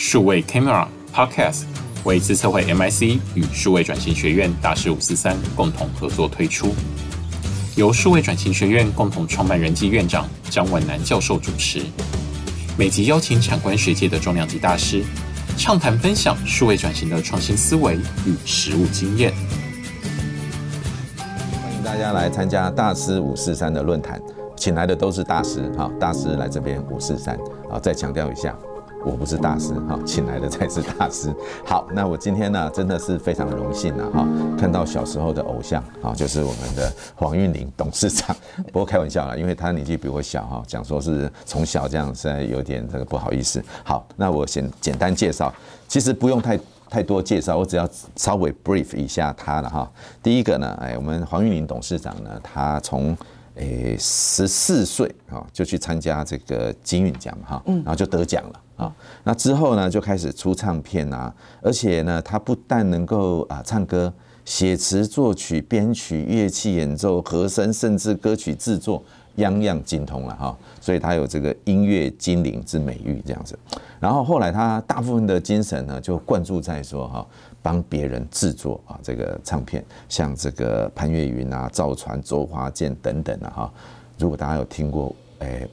数位 Camera Podcast 为资策会 MIC 与数位转型学院大师五四三共同合作推出，由数位转型学院共同创办人暨院长张文南教授主持，每集邀请产官学界的重量级大师，畅谈分享数位转型的创新思维与实务经验。欢迎大家来参加大师五四三的论坛，请来的都是大师哈，大师来这边五四三啊，再强调一下。我不是大师哈，请来的才是大师。好，那我今天呢，真的是非常荣幸啊哈，看到小时候的偶像啊，就是我们的黄韵玲董事长。不过开玩笑啦，因为他年纪比我小哈，讲说是从小这样，实在有点这个不好意思。好，那我先简单介绍，其实不用太太多介绍，我只要稍微 brief 一下他了哈。第一个呢，哎，我们黄韵玲董事长呢，他从诶十四岁啊就去参加这个金韵奖哈，然后就得奖了。啊，那之后呢，就开始出唱片啊，而且呢，他不但能够啊唱歌、写词、作曲、编曲、乐器演奏、和声，甚至歌曲制作，样样精通了哈。所以他有这个音乐精灵之美誉这样子。然后后来他大部分的精神呢，就灌注在说哈，帮别人制作啊这个唱片，像这个潘越云啊、赵传、周华健等等的哈。如果大家有听过，哎。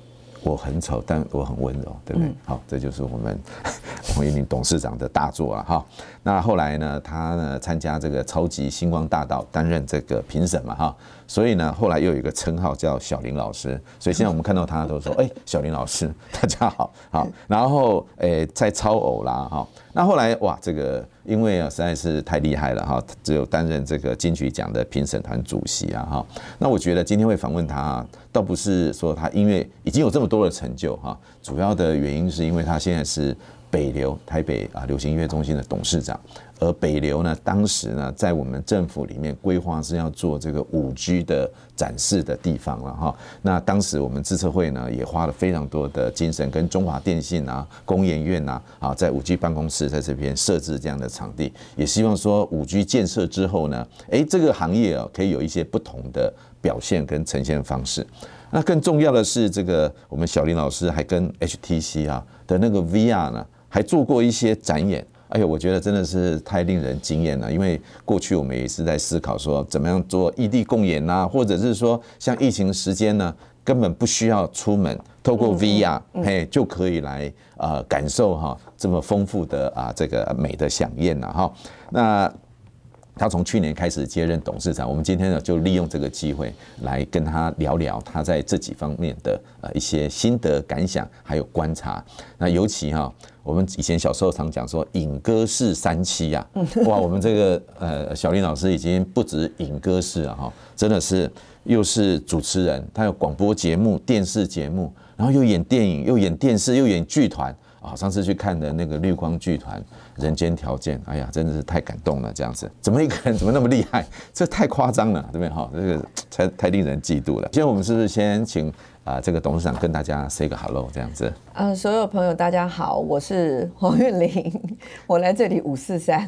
我很丑，但我很温柔，对不对？好，这就是我们 洪一林董事长的大作了哈。那后来呢，他呢参加这个超级星光大道，担任这个评审嘛哈。所以呢，后来又有一个称号叫小林老师。所以现在我们看到他都说，哎，小林老师，大家好，好。然后，诶，在超偶啦哈。那后来哇，这个因为啊实在是太厉害了哈，只有担任这个金曲奖的评审团主席啊哈。那我觉得今天会访问他，倒不是说他音乐已经有这么多的成就哈，主要的原因是因为他现在是。北流台北啊流行音乐中心的董事长，而北流呢，当时呢，在我们政府里面规划是要做这个五 G 的展示的地方了哈。那当时我们自策会呢，也花了非常多的精神，跟中华电信啊、工研院啊啊，在五 G 办公室在这边设置这样的场地，也希望说五 G 建设之后呢，哎，这个行业啊，可以有一些不同的表现跟呈现方式。那更重要的是，这个我们小林老师还跟 HTC 啊的那个 VR 呢。还做过一些展演，哎呦，我觉得真的是太令人惊艳了。因为过去我们也是在思考说，怎么样做异地共演呐，或者是说像疫情时间呢，根本不需要出门，透过 VR，嘿，就可以来啊感受哈这么丰富的啊这个美的饗宴了哈。那他从去年开始接任董事长，我们今天呢就利用这个机会来跟他聊聊他在这几方面的呃一些心得感想，还有观察。那尤其哈，我们以前小时候常讲说影歌式三栖呀，哇，我们这个呃小林老师已经不止影歌式了哈，真的是又是主持人，他有广播节目、电视节目，然后又演电影、又演电视、又演剧团。啊，上次去看的那个绿光剧团《人间条件》，哎呀，真的是太感动了，这样子，怎么一个人怎么那么厉害？这太夸张了，对不对？哈，这个太太令人嫉妒了。今天我们是不是先请啊这个董事长跟大家 say 个 hello 这样子？嗯，所有朋友大家好，我是黄韵玲，我来这里五四三。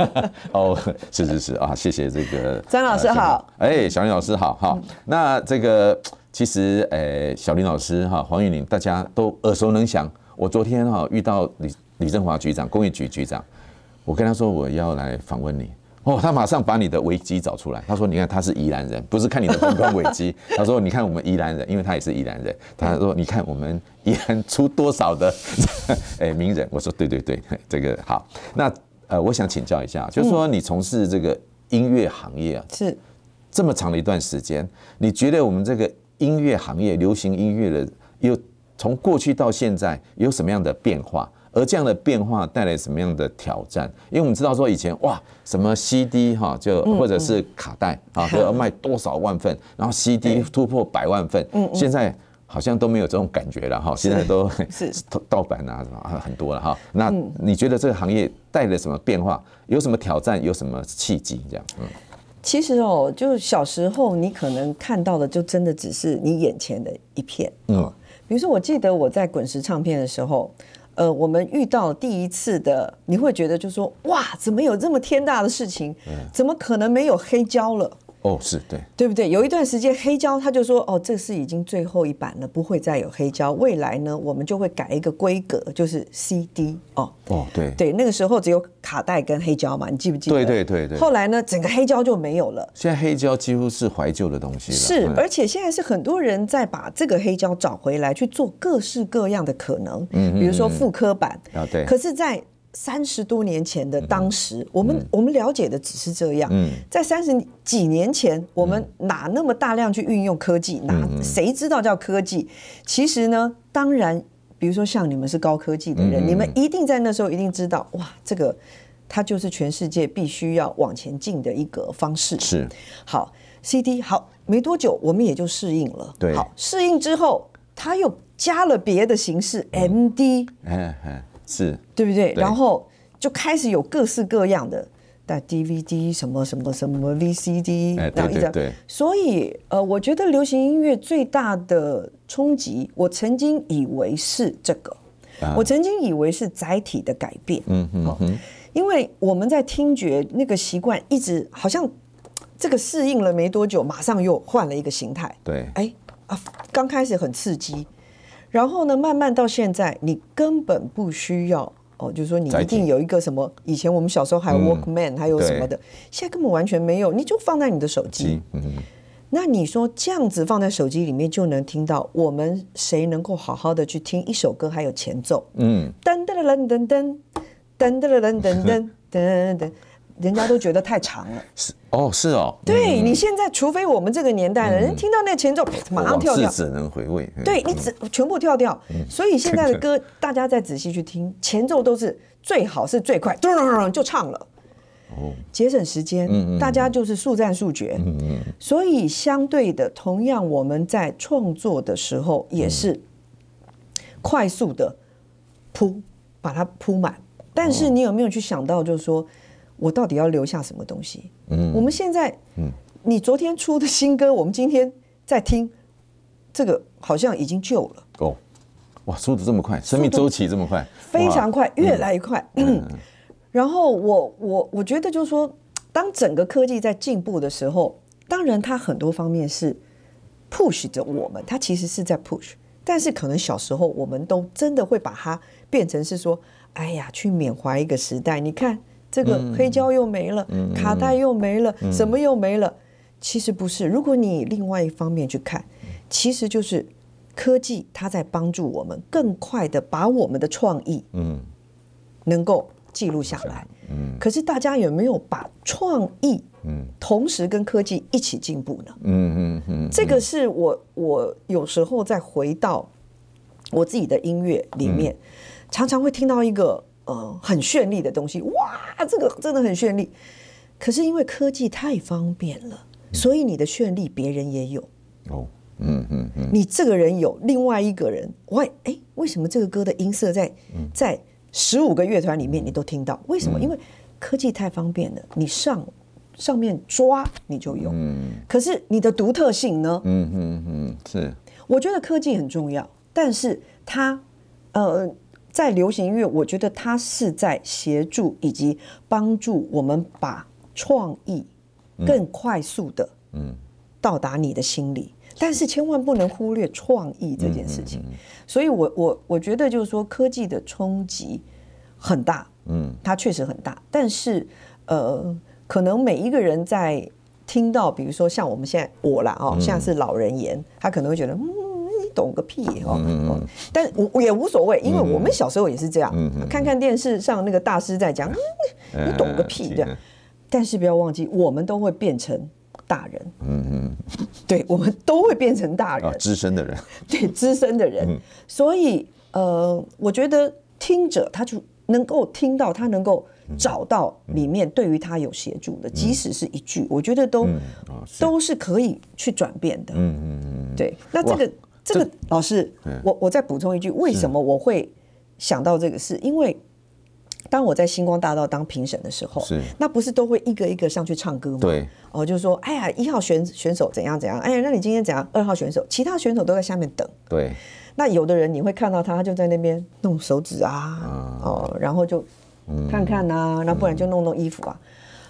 哦，是是是啊，谢谢这个 张老师好，哎，小林老师好哈。那这个其实呃，小林老师哈，黄韵玲大家都耳熟能详。我昨天哈遇到李李振华局长，工业局局长，我跟他说我要来访问你，哦，他马上把你的危机找出来，他说你看他是宜兰人，不是看你的风光危机，他说你看我们宜兰人，因为他也是宜兰人，他说你看我们宜兰出多少的 哎名人，我说对对对，这个好，那呃我想请教一下，就是说你从事这个音乐行业啊，是。这么长的一段时间，你觉得我们这个音乐行业，流行音乐的有？从过去到现在有什么样的变化？而这样的变化带来什么样的挑战？因为我们知道说以前哇，什么 CD 哈，就或者是卡带啊，都要卖多少万份，然后 CD 突破百万份，现在好像都没有这种感觉了哈。现在都 是 盗版啊什么很多了哈。那你觉得这个行业带来什么变化？有什么挑战？有什么契机？这样嗯，其实哦，就是小时候你可能看到的就真的只是你眼前的一片嗯。比如说，我记得我在滚石唱片的时候，呃，我们遇到第一次的，你会觉得就说，哇，怎么有这么天大的事情？怎么可能没有黑胶了？哦，是对，对不对？有一段时间黑胶他就说，哦，这是已经最后一版了，不会再有黑胶。未来呢，我们就会改一个规格，就是 CD 哦。哦，对对，那个时候只有卡带跟黑胶嘛，你记不记得？对对对对。后来呢，整个黑胶就没有了。现在黑胶几乎是怀旧的东西了。是，而且现在是很多人在把这个黑胶找回来去做各式各样的可能，嗯，比如说复刻版啊，对。可是，在三十多年前的当时，我们我们了解的只是这样。在三十几年前，我们哪那么大量去运用科技？哪谁知道叫科技？其实呢，当然，比如说像你们是高科技的人，你们一定在那时候一定知道，哇，这个它就是全世界必须要往前进的一个方式。是。好，CD 好，没多久我们也就适应了。对。好，适应之后，它又加了别的形式，MD。是对不对？然后就开始有各式各样的，带 DVD 什么什么什么 VCD，然后一直。对所以呃，我觉得流行音乐最大的冲击，我曾经以为是这个，我曾经以为是载体的改变。嗯嗯，因为我们在听觉那个习惯一直好像这个适应了没多久，马上又换了一个形态。对，哎啊，刚开始很刺激。然后呢，慢慢到现在，你根本不需要哦，就是说你一定有一个什么，以前我们小时候还有 Walkman，、嗯、还有什么的，现在根本完全没有，你就放在你的手机。嗯、那你说这样子放在手机里面就能听到，我们谁能够好好的去听一首歌还有前奏？嗯，噔噔噔噔噔噔噔噔噔噔噔噔。人家都觉得太长了，是哦，是哦，对，你现在，除非我们这个年代的人听到那前奏，马上跳掉，只能回味，对你只全部跳掉，所以现在的歌，大家再仔细去听，前奏都是最好是最快，咚咚咚就唱了，哦，节省时间，大家就是速战速决，所以相对的，同样我们在创作的时候也是快速的铺把它铺满，但是你有没有去想到，就是说。我到底要留下什么东西？嗯，我们现在，嗯，你昨天出的新歌，我们今天在听，这个好像已经旧了。哦，哇，速度这么快，生命周期这么快，非常快，越来越快。嗯，然后我我我觉得就是说，当整个科技在进步的时候，当然它很多方面是 push 着我们，它其实是在 push，但是可能小时候我们都真的会把它变成是说，哎呀，去缅怀一个时代，你看。这个黑胶又没了，嗯、卡带又没了，嗯、什么又没了？其实不是。如果你另外一方面去看，其实就是科技它在帮助我们更快的把我们的创意，嗯，能够记录下来。嗯。可是大家有没有把创意，嗯，同时跟科技一起进步呢？嗯嗯嗯。这个是我我有时候再回到我自己的音乐里面，常常会听到一个。呃，很绚丽的东西，哇，这个真的很绚丽。可是因为科技太方便了，所以你的绚丽别人也有。哦，嗯嗯嗯，你这个人有，另外一个人，喂，哎，为什么这个歌的音色在在十五个乐团里面你都听到？为什么？因为科技太方便了，你上上面抓你就有。嗯，可是你的独特性呢？嗯嗯嗯，是。我觉得科技很重要，但是它，呃。在流行音乐，我觉得它是在协助以及帮助我们把创意更快速的嗯到达你的心里，但是千万不能忽略创意这件事情。所以我我我觉得就是说，科技的冲击很大，嗯，它确实很大。但是呃，可能每一个人在听到，比如说像我们现在我啦哦，现在是老人言，他可能会觉得嗯。懂个屁哦！嗯、但我也无所谓，因为我们小时候也是这样，嗯、看看电视上那个大师在讲，嗯、你懂个屁这样。但是不要忘记，我们都会变成大人。嗯嗯，对，我们都会变成大人，啊资深的人。对，资深的人。所以呃，我觉得听者他就能够听到，他能够找到里面对于他有协助的，即使是一句，我觉得都都是可以去转变的。嗯嗯嗯，对。那这个。这个老师，我我再补充一句，为什么我会想到这个事？因为当我在星光大道当评审的时候，是那不是都会一个一个上去唱歌吗？对，哦，就是说，哎呀，一号选选手怎样怎样，哎呀，那你今天怎样？二号选手，其他选手都在下面等。对，那有的人你会看到他，他就在那边弄手指啊，哦，然后就看看呐，那不然就弄弄衣服啊。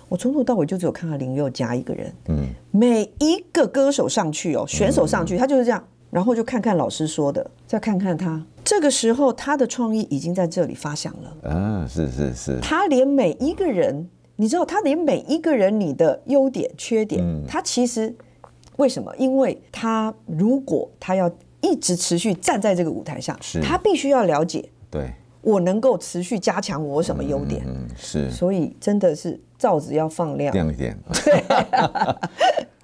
我从头到尾就只有看到林宥嘉一个人。嗯，每一个歌手上去哦，选手上去，他就是这样，然后就看看老师说的，再看看他。这个时候，他的创意已经在这里发想了。啊，是是是。他连每一个人，你知道，他连每一个人你的优点、缺点，嗯、他其实为什么？因为他如果他要一直持续站在这个舞台上，是他必须要了解。对。我能够持续加强我什么优点？嗯，是，所以真的是罩子要放亮，亮一点。对，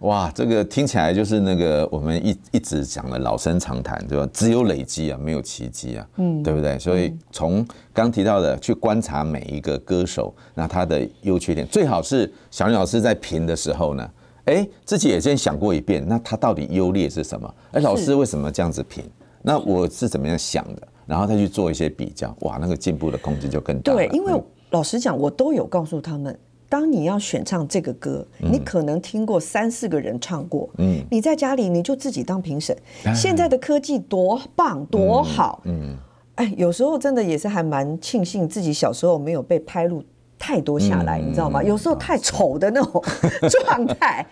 哇，这个听起来就是那个我们一一直讲的老生常谈，对吧？只有累积啊，没有奇迹啊，嗯，对不对？所以从刚提到的去观察每一个歌手，那他的优缺点，最好是小林老师在评的时候呢，哎，自己也先想过一遍，那他到底优劣是什么？哎，老师为什么这样子评？那我是怎么样想的？然后再去做一些比较，哇，那个进步的空间就更大。对，因为老实讲，我都有告诉他们，当你要选唱这个歌，你可能听过三四个人唱过，嗯，你在家里你就自己当评审。现在的科技多棒多好，嗯，哎，有时候真的也是还蛮庆幸自己小时候没有被拍录太多下来，你知道吗？有时候太丑的那种 状态，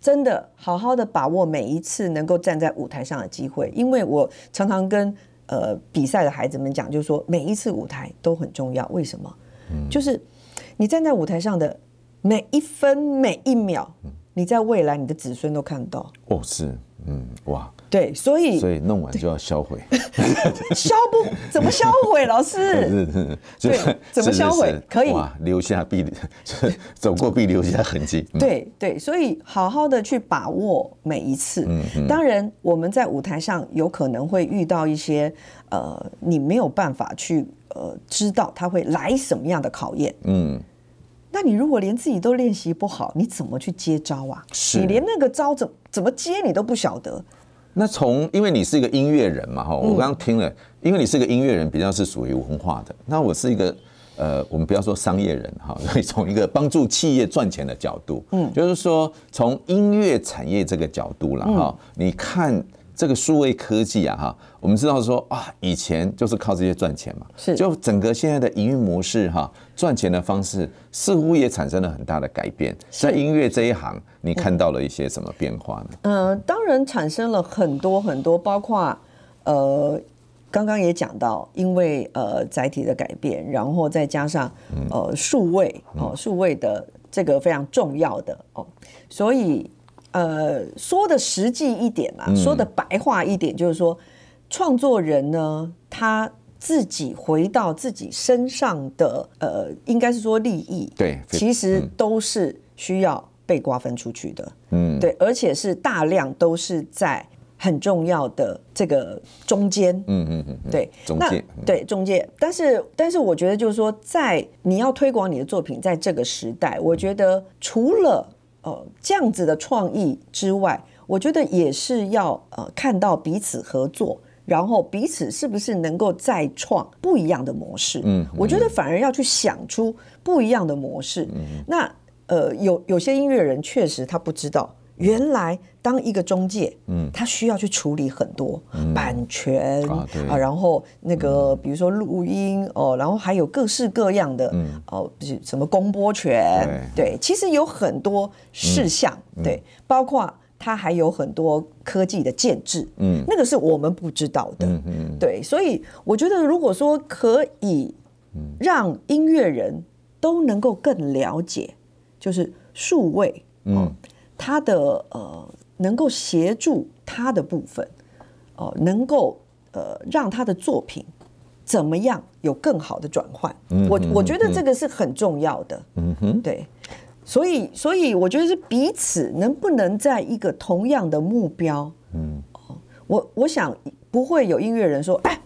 真的好好的把握每一次能够站在舞台上的机会，因为我常常跟。呃，比赛的孩子们讲，就是说每一次舞台都很重要。为什么？嗯，就是你站在舞台上的每一分每一秒，你在未来你的子孙都看到。哦，是，嗯，哇。对，所以所以弄完就要销毁，销不怎么销毁？老师，是是是，对，怎么销毁？可以留下必 走过必留下痕迹。对对，所以好好的去把握每一次。嗯，当然我们在舞台上有可能会遇到一些呃，你没有办法去呃知道他会来什么样的考验。嗯，那你如果连自己都练习不好，你怎么去接招啊？是，你连那个招怎怎么接你都不晓得。那从，因为你是一个音乐人嘛，哈，我刚刚听了，因为你是一个音乐人，比较是属于文化的。那我是一个，呃，我们不要说商业人哈，所以从一个帮助企业赚钱的角度，嗯，就是说从音乐产业这个角度了哈，你看。这个数位科技啊，哈，我们知道说啊，以前就是靠这些赚钱嘛，是，就整个现在的营运模式哈，赚钱的方式似乎也产生了很大的改变。在音乐这一行，你看到了一些什么变化呢？嗯、呃，当然产生了很多很多，包括呃，刚刚也讲到，因为呃载体的改变，然后再加上呃数位哦，数位的这个非常重要的哦，所以。呃，说的实际一点啊，说的白话一点，就是说，创作人呢，他自己回到自己身上的，呃，应该是说利益，对，其实都是需要被瓜分出去的，嗯，对，而且是大量都是在很重要的这个中间，嗯嗯嗯，对，中介，对中介，但是但是我觉得就是说，在你要推广你的作品，在这个时代，我觉得除了呃，这样子的创意之外，我觉得也是要呃看到彼此合作，然后彼此是不是能够再创不一样的模式。嗯，我觉得反而要去想出不一样的模式。嗯，那呃，有有些音乐人确实他不知道。原来当一个中介，嗯，他需要去处理很多版权啊，然后那个比如说录音哦，然后还有各式各样的，哦，什么公播权，对，其实有很多事项，对，包括他还有很多科技的建制，嗯，那个是我们不知道的，嗯，对，所以我觉得如果说可以让音乐人都能够更了解，就是数位，嗯。他的呃，能够协助他的部分，哦、呃，能够呃，让他的作品怎么样有更好的转换？嗯、我我觉得这个是很重要的。嗯哼，对，所以所以我觉得是彼此能不能在一个同样的目标？嗯，我我想不会有音乐人说，哎，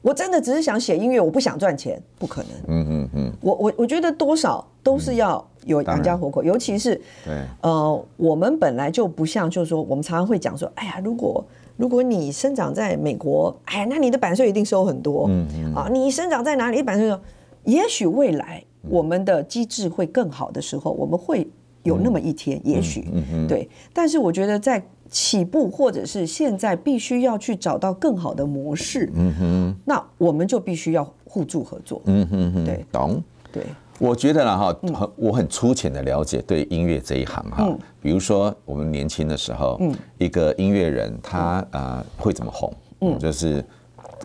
我真的只是想写音乐，我不想赚钱，不可能。嗯嗯嗯，我我我觉得多少都是要。有养家活口，尤其是对，呃，我们本来就不像，就是说，我们常常会讲说，哎呀，如果如果你生长在美国，哎呀，那你的版税一定收很多，嗯嗯，啊，你生长在哪里，版税收，也许未来我们的机制会更好的时候，我们会有那么一天，也许，对，但是我觉得在起步或者是现在必须要去找到更好的模式，嗯哼，那我们就必须要互助合作，嗯哼哼，对，懂，对。我觉得啦哈，很我很粗浅的了解对音乐这一行哈，比如说我们年轻的时候，一个音乐人他啊会怎么红，嗯，就是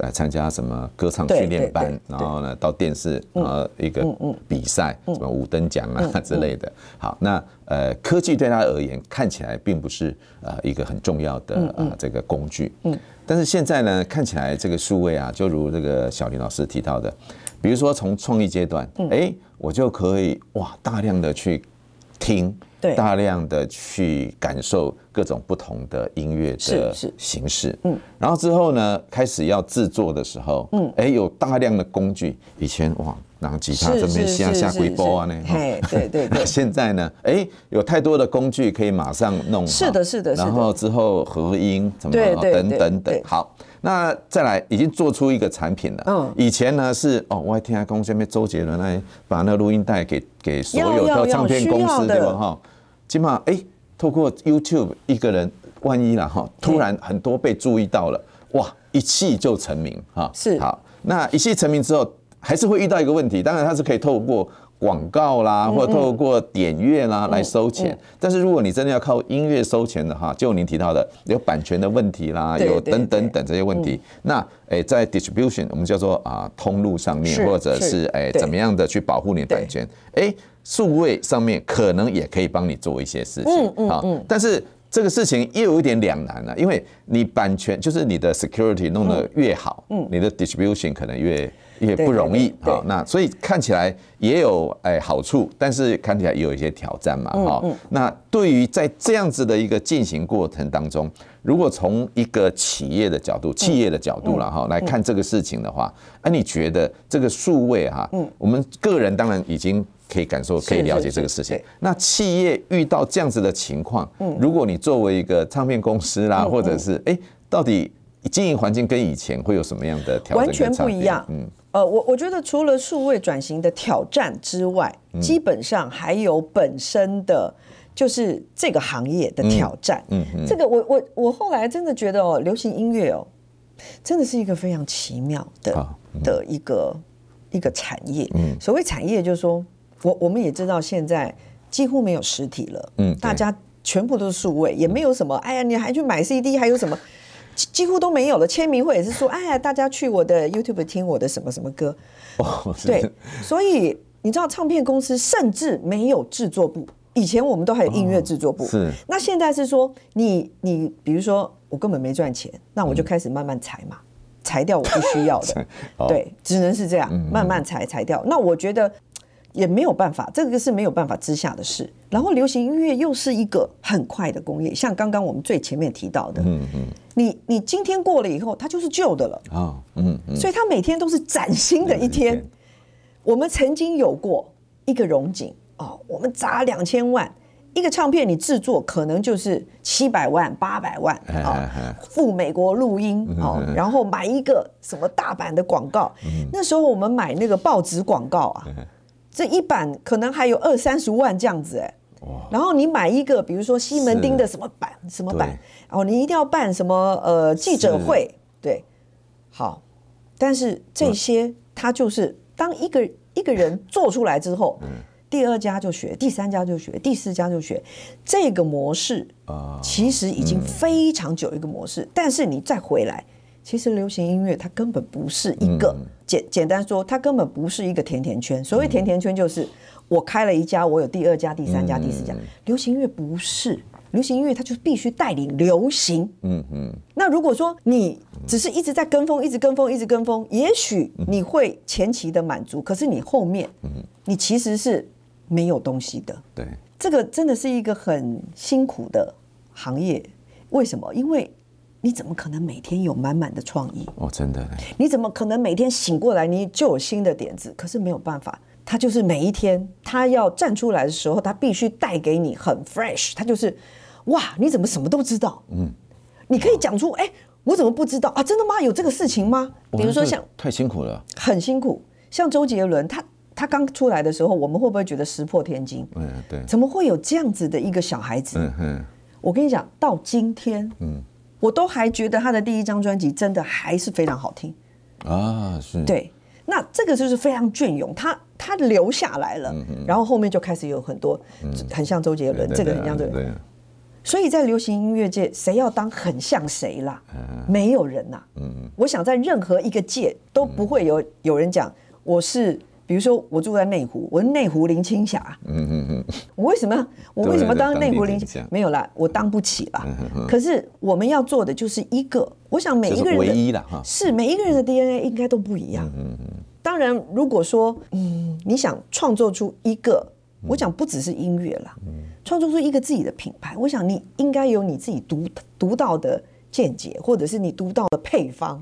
呃参加什么歌唱训练班，然后呢到电视然后一个比赛，什么五等奖啊之类的。好，那呃科技对他而言看起来并不是呃一个很重要的呃这个工具，嗯，但是现在呢看起来这个数位啊，就如这个小林老师提到的。比如说，从创意阶段，哎，我就可以哇，大量的去听，对，大量的去感受各种不同的音乐的形式，嗯，然后之后呢，开始要制作的时候，嗯，哎，有大量的工具，以前哇，然后吉他这边下下鬼波啊，那，对对对，现在呢，哎，有太多的工具可以马上弄，是的，是的，然后之后合音怎么等等等，好。那再来，已经做出一个产品了。嗯，以前呢是哦，我还听他公司那边周杰伦来把那录音带给给所有的唱片公司，对吧？哈，起码哎，透过 YouTube 一个人，万一了哈，突然很多被注意到了，哇，一气就成名哈。是好，那一气成名之后，还是会遇到一个问题，当然他是可以透过。广告啦，或透过点阅啦来收钱，但是如果你真的要靠音乐收钱的哈，就您提到的有版权的问题啦，有等等等这些问题，那诶在 distribution 我们叫做啊通路上面，或者是诶怎么样的去保护你的版权，诶数位上面可能也可以帮你做一些事情啊，但是这个事情又有一点两难了，因为你版权就是你的 security 弄得越好，嗯。你的 distribution 可能越。也不容易啊，那所以看起来也有哎好处，但是看起来也有一些挑战嘛，哈。那对于在这样子的一个进行过程当中，如果从一个企业的角度、企业的角度了哈来看这个事情的话，哎，你觉得这个数位哈，我们个人当然已经可以感受、可以了解这个事情。那企业遇到这样子的情况，如果你作为一个唱片公司啦，或者是哎，到底经营环境跟以前会有什么样的调整？完全不一样，嗯。呃，我我觉得除了数位转型的挑战之外，基本上还有本身的就是这个行业的挑战。嗯嗯，这个我我我后来真的觉得哦，流行音乐哦，真的是一个非常奇妙的的一个一个产业。嗯，所谓产业就是说，我我们也知道现在几乎没有实体了。嗯，大家全部都是数位，也没有什么。哎呀，你还去买 CD，还有什么？几乎都没有了，签名会也是说，哎呀，大家去我的 YouTube 听我的什么什么歌。哦，对，所以你知道，唱片公司甚至没有制作部，以前我们都还有音乐制作部。是。那现在是说，你你比如说，我根本没赚钱，那我就开始慢慢裁嘛，裁掉我不需要的。对，只能是这样，慢慢裁裁掉。那我觉得。也没有办法，这个是没有办法之下的事。然后流行音乐又是一个很快的工业，像刚刚我们最前面提到的，嗯嗯，你你今天过了以后，它就是旧的了。啊，嗯嗯，所以它每天都是崭新的一天。我们曾经有过一个荣景哦，我们砸两千万一个唱片，你制作可能就是七百万八百万啊，赴美国录音哦，然后买一个什么大版的广告，那时候我们买那个报纸广告啊。这一版可能还有二三十万这样子哎，然后你买一个，比如说西门町的什么版什么版，然后你一定要办什么呃记者会，对，好，但是这些他就是当一个一个人做出来之后，第二家就学，第三家就学，第四家就学，这个模式啊。其实已经非常久一个模式，但是你再回来。其实流行音乐它根本不是一个简简单说，它根本不是一个甜甜圈。所谓甜甜圈就是我开了一家，我有第二家、第三家、第四家。流行音乐不是，流行音乐它就必须带领流行。嗯嗯。那如果说你只是一直在跟风，一直跟风，一直跟风，也许你会前期的满足，可是你后面，你其实是没有东西的。对，这个真的是一个很辛苦的行业。为什么？因为你怎么可能每天有满满的创意？哦，真的。你怎么可能每天醒过来你就有新的点子？可是没有办法，他就是每一天他要站出来的时候，他必须带给你很 fresh。他就是，哇，你怎么什么都知道？嗯，你可以讲出，哎，我怎么不知道啊？真的吗？有这个事情吗？比如说像太辛苦了，很辛苦。像周杰伦，他他刚出来的时候，我们会不会觉得石破天惊？嗯，对。怎么会有这样子的一个小孩子？嗯哼。我跟你讲，到今天，嗯。我都还觉得他的第一张专辑真的还是非常好听啊，是。对，那这个就是非常隽永，他他留下来了，然后后面就开始有很多很像周杰伦，这个很像周杰伦。所以在流行音乐界，谁要当很像谁啦？没有人呐。我想在任何一个界都不会有有人讲我是。比如说，我住在内湖，我是内湖林青霞。嗯嗯嗯。我为什么？我为什么当内湖林青霞？没有啦，我当不起啦。可是我们要做的就是一个，我想每一个人的唯一的哈，是每一个人的 DNA 应该都不一样。嗯嗯。当然，如果说嗯，你想创作出一个，我想不只是音乐啦，创作出一个自己的品牌，我想你应该有你自己独独到的见解，或者是你独到的配方。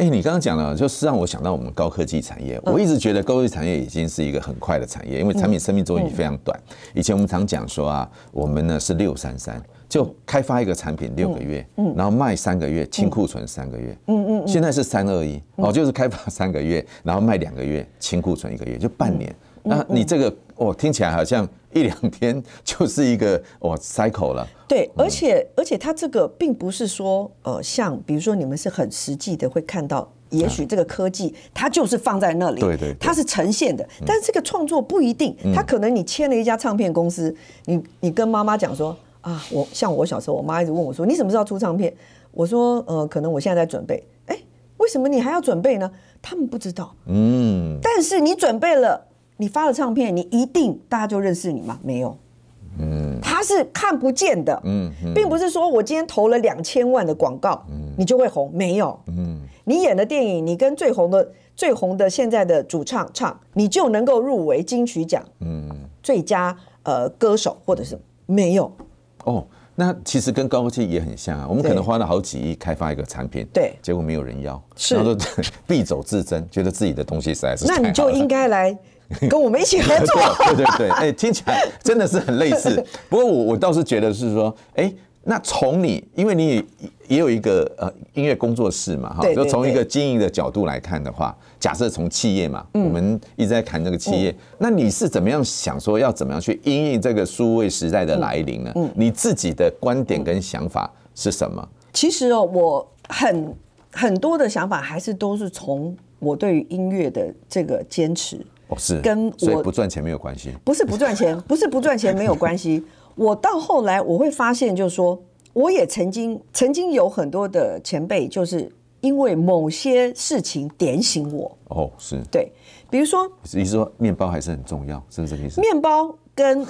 哎，你刚刚讲了，就是让我想到我们高科技产业。我一直觉得高科技产业已经是一个很快的产业，因为产品生命周期非常短。以前我们常讲说啊，我们呢是六三三，就开发一个产品六个月，然后卖三个月，清库存三个月。嗯嗯。现在是三二一，哦，就是开发三个月，然后卖两个月，清库存一个月，就半年。那你这个哦，听起来好像 一两天就是一个哇 cycle 了。对，而且而且它这个并不是说呃，像比如说你们是很实际的会看到，也许这个科技它就是放在那里，对对，它是呈现的。但是这个创作不一定，它可能你签了一家唱片公司，你你跟妈妈讲说啊，我像我小时候，我妈一直问我说，你什么时候出唱片？我说呃，可能我现在在准备。哎，为什么你还要准备呢？他们不知道。嗯，但是你准备了，你发了唱片，你一定大家就认识你吗？没有。嗯，它是看不见的，嗯，并不是说我今天投了两千万的广告，嗯，你就会红，没有，嗯，你演的电影，你跟最红的最红的现在的主唱唱，你就能够入围金曲奖，嗯，最佳呃歌手或者是没有，哦，那其实跟高科技也很像啊，我们可能花了好几亿开发一个产品，对，结果没有人要，是，然后就 敝帚自珍，觉得自己的东西实在是，那你就应该来。跟我们一起合作，对对对，哎，听起来真的是很类似。不过我我倒是觉得是说，哎，那从你，因为你也也有一个呃音乐工作室嘛，哈，就从一个经营的角度来看的话，假设从企业嘛，我们一直在谈这个企业，那你是怎么样想说要怎么样去因应这个数位时代的来临呢？你自己的观点跟想法是什么？其实哦，我很很多的想法还是都是从我对于音乐的这个坚持。哦，是跟我所以不赚钱没有关系，不是不赚钱，不是不赚钱没有关系。我到后来我会发现，就是说，我也曾经曾经有很多的前辈，就是因为某些事情点醒我。哦，是对，比如说，你是说面包还是很重要，是不是这意思？面包跟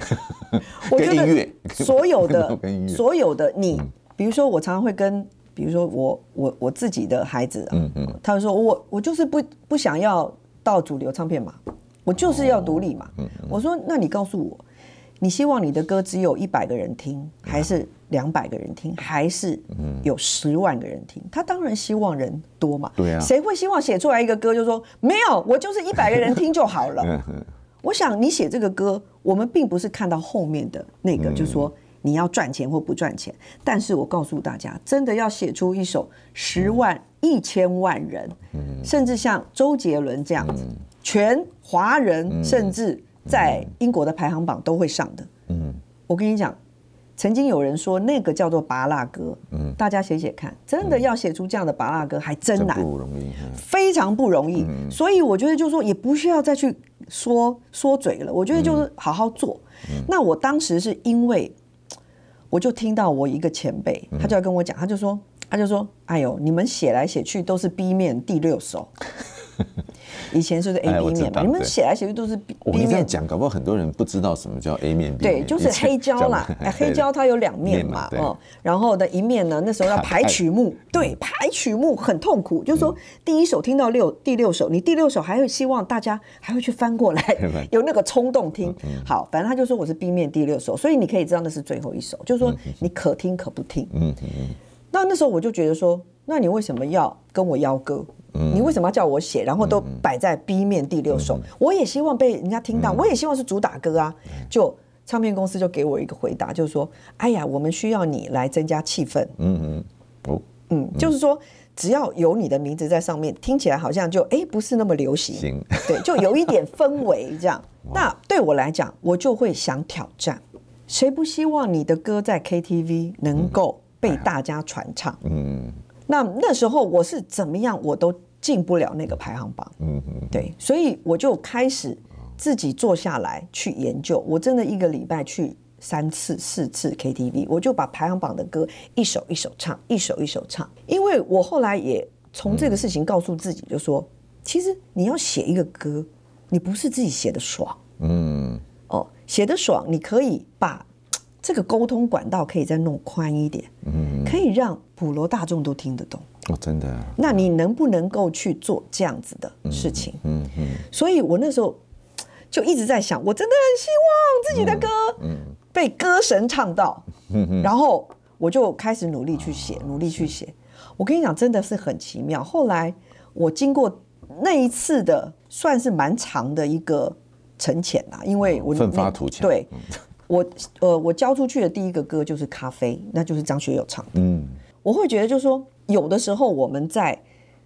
我觉得 所有的 所有的你，比如说我常常会跟，比如说我我我自己的孩子，嗯嗯，他会说我我就是不不想要。到主流唱片嘛，我就是要独立嘛。我说，那你告诉我，你希望你的歌只有一百个人听，还是两百个人听，还是有十万个人听？他当然希望人多嘛。对啊，谁会希望写出来一个歌就说没有，我就是一百个人听就好了？我想你写这个歌，我们并不是看到后面的那个，就是说你要赚钱或不赚钱。但是我告诉大家，真的要写出一首十万。一千万人，甚至像周杰伦这样子，全华人，甚至在英国的排行榜都会上的。嗯，我跟你讲，曾经有人说那个叫做拔蜡歌，嗯，大家写写看，真的要写出这样的拔蜡歌还真难，不容易，非常不容易。所以我觉得就是说，也不需要再去说说嘴了。我觉得就是好好做。那我当时是因为，我就听到我一个前辈，他就要跟我讲，他就说。他就说：“哎呦，你们写来写去都是 B 面第六首。”以前是不是 A B 面嘛？你们写来写去都是 B 面。讲，搞不好很多人不知道什么叫 A 面 B 面。对，就是黑胶啦。哎，黑胶它有两面嘛，哦。然后的一面呢，那时候要排曲目，对，排曲目很痛苦。就是说，第一首听到六第六首，你第六首还会希望大家还会去翻过来，有那个冲动听。好，反正他就说我是 B 面第六首，所以你可以知道那是最后一首，就是说你可听可不听。嗯嗯。那那时候我就觉得说，那你为什么要跟我邀歌？你为什么要叫我写？然后都摆在 B 面第六首，我也希望被人家听到，我也希望是主打歌啊。就唱片公司就给我一个回答，就是说，哎呀，我们需要你来增加气氛。嗯嗯，哦，嗯，就是说只要有你的名字在上面，听起来好像就哎不是那么流行，对，就有一点氛围这样。那对我来讲，我就会想挑战，谁不希望你的歌在 KTV 能够被大家传唱，嗯，那那时候我是怎么样，我都进不了那个排行榜。嗯嗯，对，所以我就开始自己坐下来去研究。我真的一个礼拜去三次、四次 KTV，我就把排行榜的歌一首一首唱，一首一首唱。因为我后来也从这个事情告诉自己，就说，其实你要写一个歌，你不是自己写的爽，嗯，哦，写的爽，你可以把。这个沟通管道可以再弄宽一点，嗯，可以让普罗大众都听得懂。哦，真的。那你能不能够去做这样子的事情？嗯嗯。所以我那时候就一直在想，我真的很希望自己的歌，嗯，被歌神唱到，嗯，然后我就开始努力去写，努力去写。我跟你讲，真的是很奇妙。后来我经过那一次的，算是蛮长的一个沉潜啊，因为我奋发图强，对。我呃，我交出去的第一个歌就是《咖啡》，那就是张学友唱的。嗯，我会觉得就是说，有的时候我们在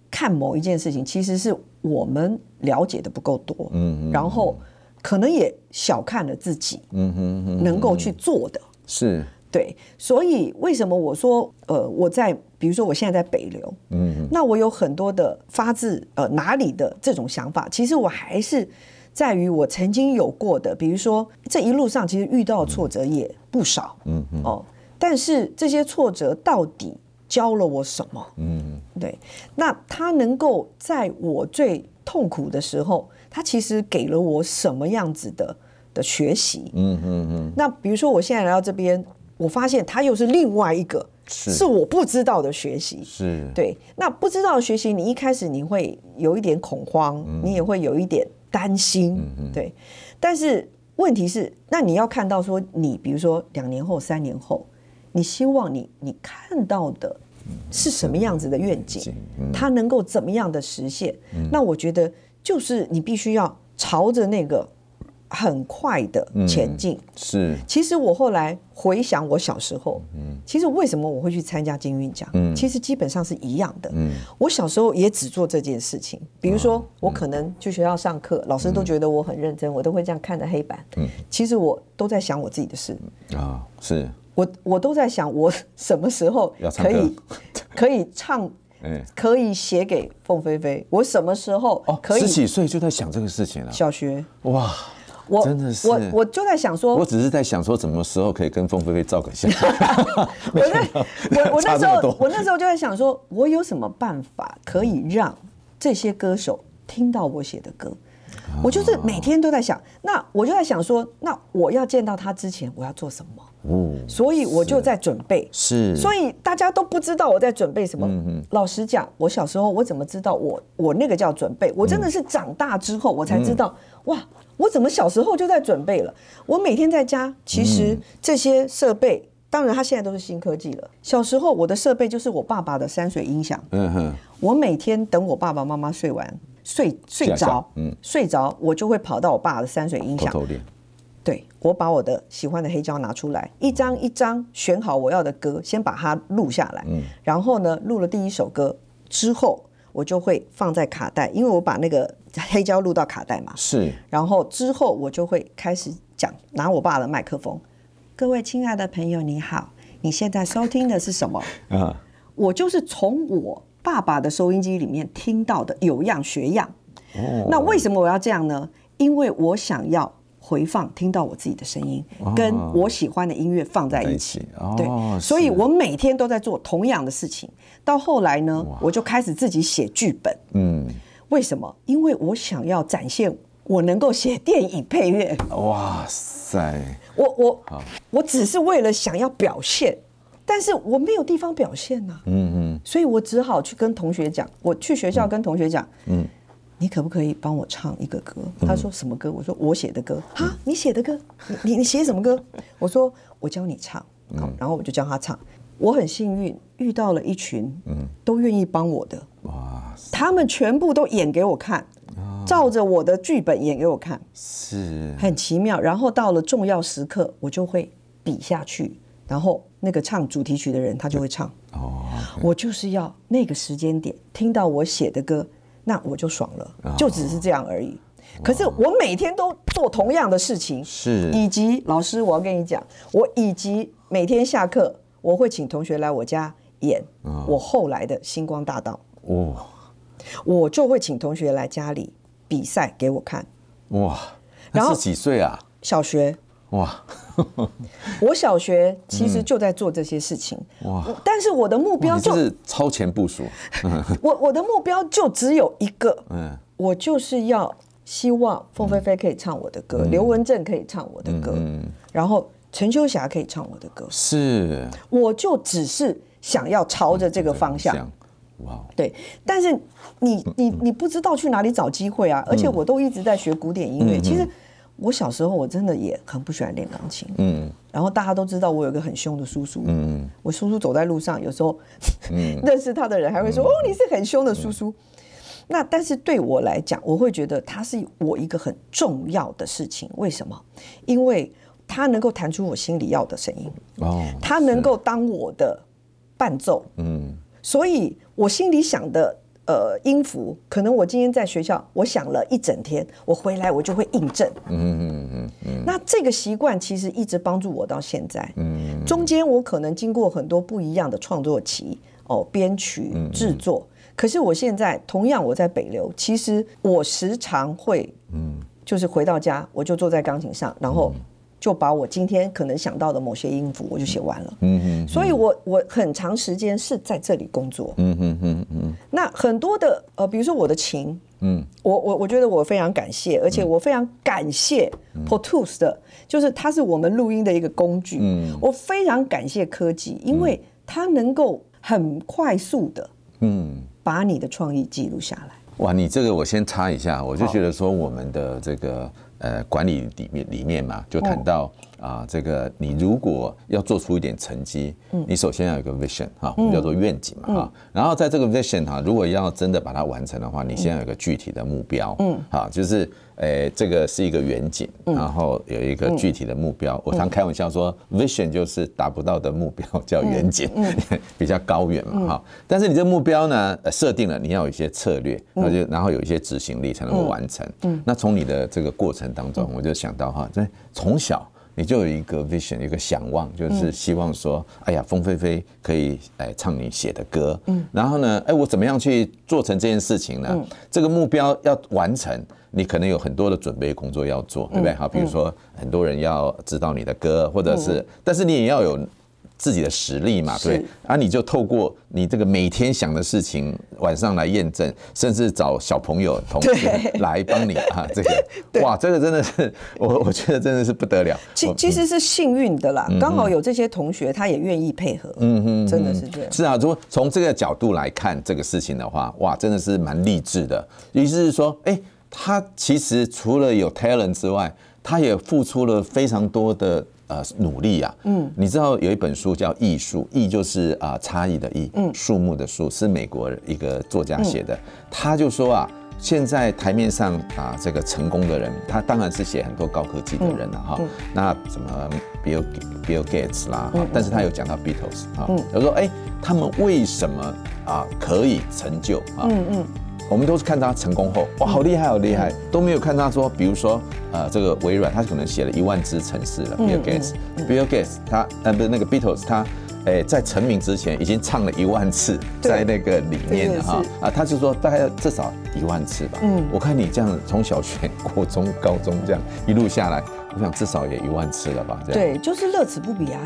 看某一件事情，其实是我们了解的不够多，嗯，然后可能也小看了自己，嗯哼，能够去做的，是，对，所以为什么我说呃，我在比如说我现在在北流，嗯，那我有很多的发自呃哪里的这种想法，其实我还是。在于我曾经有过的，比如说这一路上其实遇到挫折也不少，嗯嗯哦，但是这些挫折到底教了我什么？嗯，对，那他能够在我最痛苦的时候，他其实给了我什么样子的的学习？嗯嗯嗯。那比如说我现在来到这边，我发现他又是另外一个是是我不知道的学习，是对。那不知道的学习，你一开始你会有一点恐慌，你也会有一点。担心，对，但是问题是，那你要看到说，你比如说两年后、三年后，你希望你你看到的是什么样子的愿景，它能够怎么样的实现？那我觉得就是你必须要朝着那个。很快的前进、嗯、是。其实我后来回想我小时候，嗯，其实为什么我会去参加金韵奖？嗯，其实基本上是一样的。嗯，我小时候也只做这件事情。比如说，我可能去学校上课，老师都觉得我很认真，我都会这样看着黑板。嗯，其实我都在想我自己的事。啊，是。我我都在想，我什么时候可以 可以唱，可以写给凤飞飞？我什么时候可以？十几岁就在想这个事情了。小学。哇。我真的是我，我就在想说，我只是在想说，什么时候可以跟凤飞飞照个相。我那，我我那时候，我那时候就在想说，我有什么办法可以让这些歌手听到我写的歌？我就是每天都在想，那我就在想说，那我要见到他之前，我要做什么？哦，所以我就在准备。是，所以大家都不知道我在准备什么。老实讲，我小时候我怎么知道我我那个叫准备？我真的是长大之后我才知道，哇！我怎么小时候就在准备了？我每天在家，其实这些设备，当然它现在都是新科技了。小时候我的设备就是我爸爸的山水音响。嗯哼。我每天等我爸爸妈妈睡完，睡睡着，嗯，睡着我就会跑到我爸的山水音响。对，我把我的喜欢的黑胶拿出来，一张一张选好我要的歌，先把它录下来。嗯。然后呢，录了第一首歌之后，我就会放在卡带，因为我把那个。黑胶录到卡带嘛，是。然后之后我就会开始讲，拿我爸的麦克风。各位亲爱的朋友，你好，你现在收听的是什么？啊，我就是从我爸爸的收音机里面听到的，有样学样。哦。那为什么我要这样呢？因为我想要回放，听到我自己的声音，跟我喜欢的音乐放在一起。哦。对。所以我每天都在做同样的事情。到后来呢，我就开始自己写剧本。嗯。为什么？因为我想要展现我能够写电影配乐。哇塞！我我我只是为了想要表现，但是我没有地方表现呐。嗯嗯。所以我只好去跟同学讲，我去学校跟同学讲，嗯，你可不可以帮我唱一个歌？他说什么歌？我说我写的歌。哈，你写的歌？你你写什么歌？我说我教你唱。好，然后我就教他唱。我很幸运遇到了一群，嗯，都愿意帮我的。哇！他们全部都演给我看，照着我的剧本演给我看，是很奇妙。然后到了重要时刻，我就会比下去，然后那个唱主题曲的人他就会唱。哦，我就是要那个时间点听到我写的歌，那我就爽了，就只是这样而已。可是我每天都做同样的事情，是以及老师，我要跟你讲，我以及每天下课我会请同学来我家演我后来的星光大道。哦，我就会请同学来家里比赛给我看。哇，然后几岁啊？小学。哇，我小学其实就在做这些事情。哇，但是我的目标就是超前部署。我我的目标就只有一个，嗯，我就是要希望凤飞飞可以唱我的歌，刘文正可以唱我的歌，然后陈秋霞可以唱我的歌。是，我就只是想要朝着这个方向。哇，对，但是你你你不知道去哪里找机会啊！而且我都一直在学古典音乐。其实我小时候我真的也很不喜欢练钢琴。嗯，然后大家都知道我有个很凶的叔叔。嗯，我叔叔走在路上，有时候 认识他的人还会说：“哦，你是很凶的叔叔。”那但是对我来讲，我会觉得他是我一个很重要的事情。为什么？因为他能够弹出我心里要的声音。哦，他能够当我的伴奏。嗯。所以，我心里想的，呃，音符，可能我今天在学校，我想了一整天，我回来我就会印证。嗯嗯嗯嗯。那这个习惯其实一直帮助我到现在。嗯。中间我可能经过很多不一样的创作期，哦，编曲、制作。可是我现在同样我在北流，其实我时常会，嗯，就是回到家，我就坐在钢琴上，然后。就把我今天可能想到的某些音符，我就写完了。嗯嗯，所以我我很长时间是在这里工作。嗯嗯嗯嗯。那很多的呃，比如说我的琴，嗯，我我我觉得我非常感谢，而且我非常感谢 Pro Tools 的，就是它是我们录音的一个工具。嗯，我非常感谢科技，因为它能够很快速的，嗯，把你的创意记录下来。哇，你这个我先插一下，我就觉得说我们的这个。呃，管理里面里面嘛，就谈到啊，这个你如果要做出一点成绩，你首先要有一个 vision 哈，我们叫做愿景嘛哈，然后在这个 vision 哈，如果要真的把它完成的话，你先要有一个具体的目标，嗯，好，就是。诶，这个是一个远景，然后有一个具体的目标。我常开玩笑说，vision 就是达不到的目标，叫远景，比较高远嘛，哈。但是你这个目标呢，设定了，你要有一些策略，然后就然后有一些执行力才能够完成。那从你的这个过程当中，我就想到哈，在从小你就有一个 vision，一个想望，就是希望说，哎呀，风飞飞可以哎唱你写的歌。然后呢，哎，我怎么样去做成这件事情呢？这个目标要完成。你可能有很多的准备工作要做，对不对？好，比如说很多人要知道你的歌，或者是，但是你也要有自己的实力嘛，对。啊，你就透过你这个每天想的事情，晚上来验证，甚至找小朋友同学来帮你啊，这个，哇，这个真的是我 我觉得真的是不得了。其其实是幸运的啦，刚好有这些同学他也愿意配合，嗯哼，真的是这样。是啊，如果从这个角度来看这个事情的话，哇，真的是蛮励志的。意思是说，哎。他其实除了有 talent 之外，他也付出了非常多的呃努力啊。嗯，你知道有一本书叫《艺术》，艺就是啊差异的异，嗯，树木的树，是美国一个作家写的。他就说啊，现在台面上啊这个成功的人，他当然是写很多高科技的人了哈。那什么 Bill Bill Gates 啦，但是他有讲到 Beatles 啊，他说哎，他们为什么啊可以成就啊？嗯嗯。我们都是看他成功后，哇，好厉害，好厉害，都没有看他说，比如说，呃，这个微软，他可能写了一万支程式了。Bill Gates，Bill Gates，他呃不是那个 Beatles，他，诶，在成名之前已经唱了一万次，在那个里面的哈，啊，他就说大概要至少一万次吧。嗯，我看你这样从小学、国中、高中这样一路下来，我想至少也一万次了吧？这样。对，就是乐此不疲啊。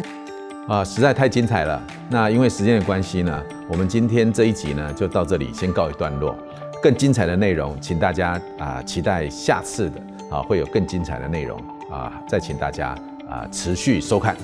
啊，实在太精彩了。那因为时间的关系呢，我们今天这一集呢就到这里先告一段落。更精彩的内容，请大家啊期待下次的啊会有更精彩的内容啊，再请大家啊持续收看。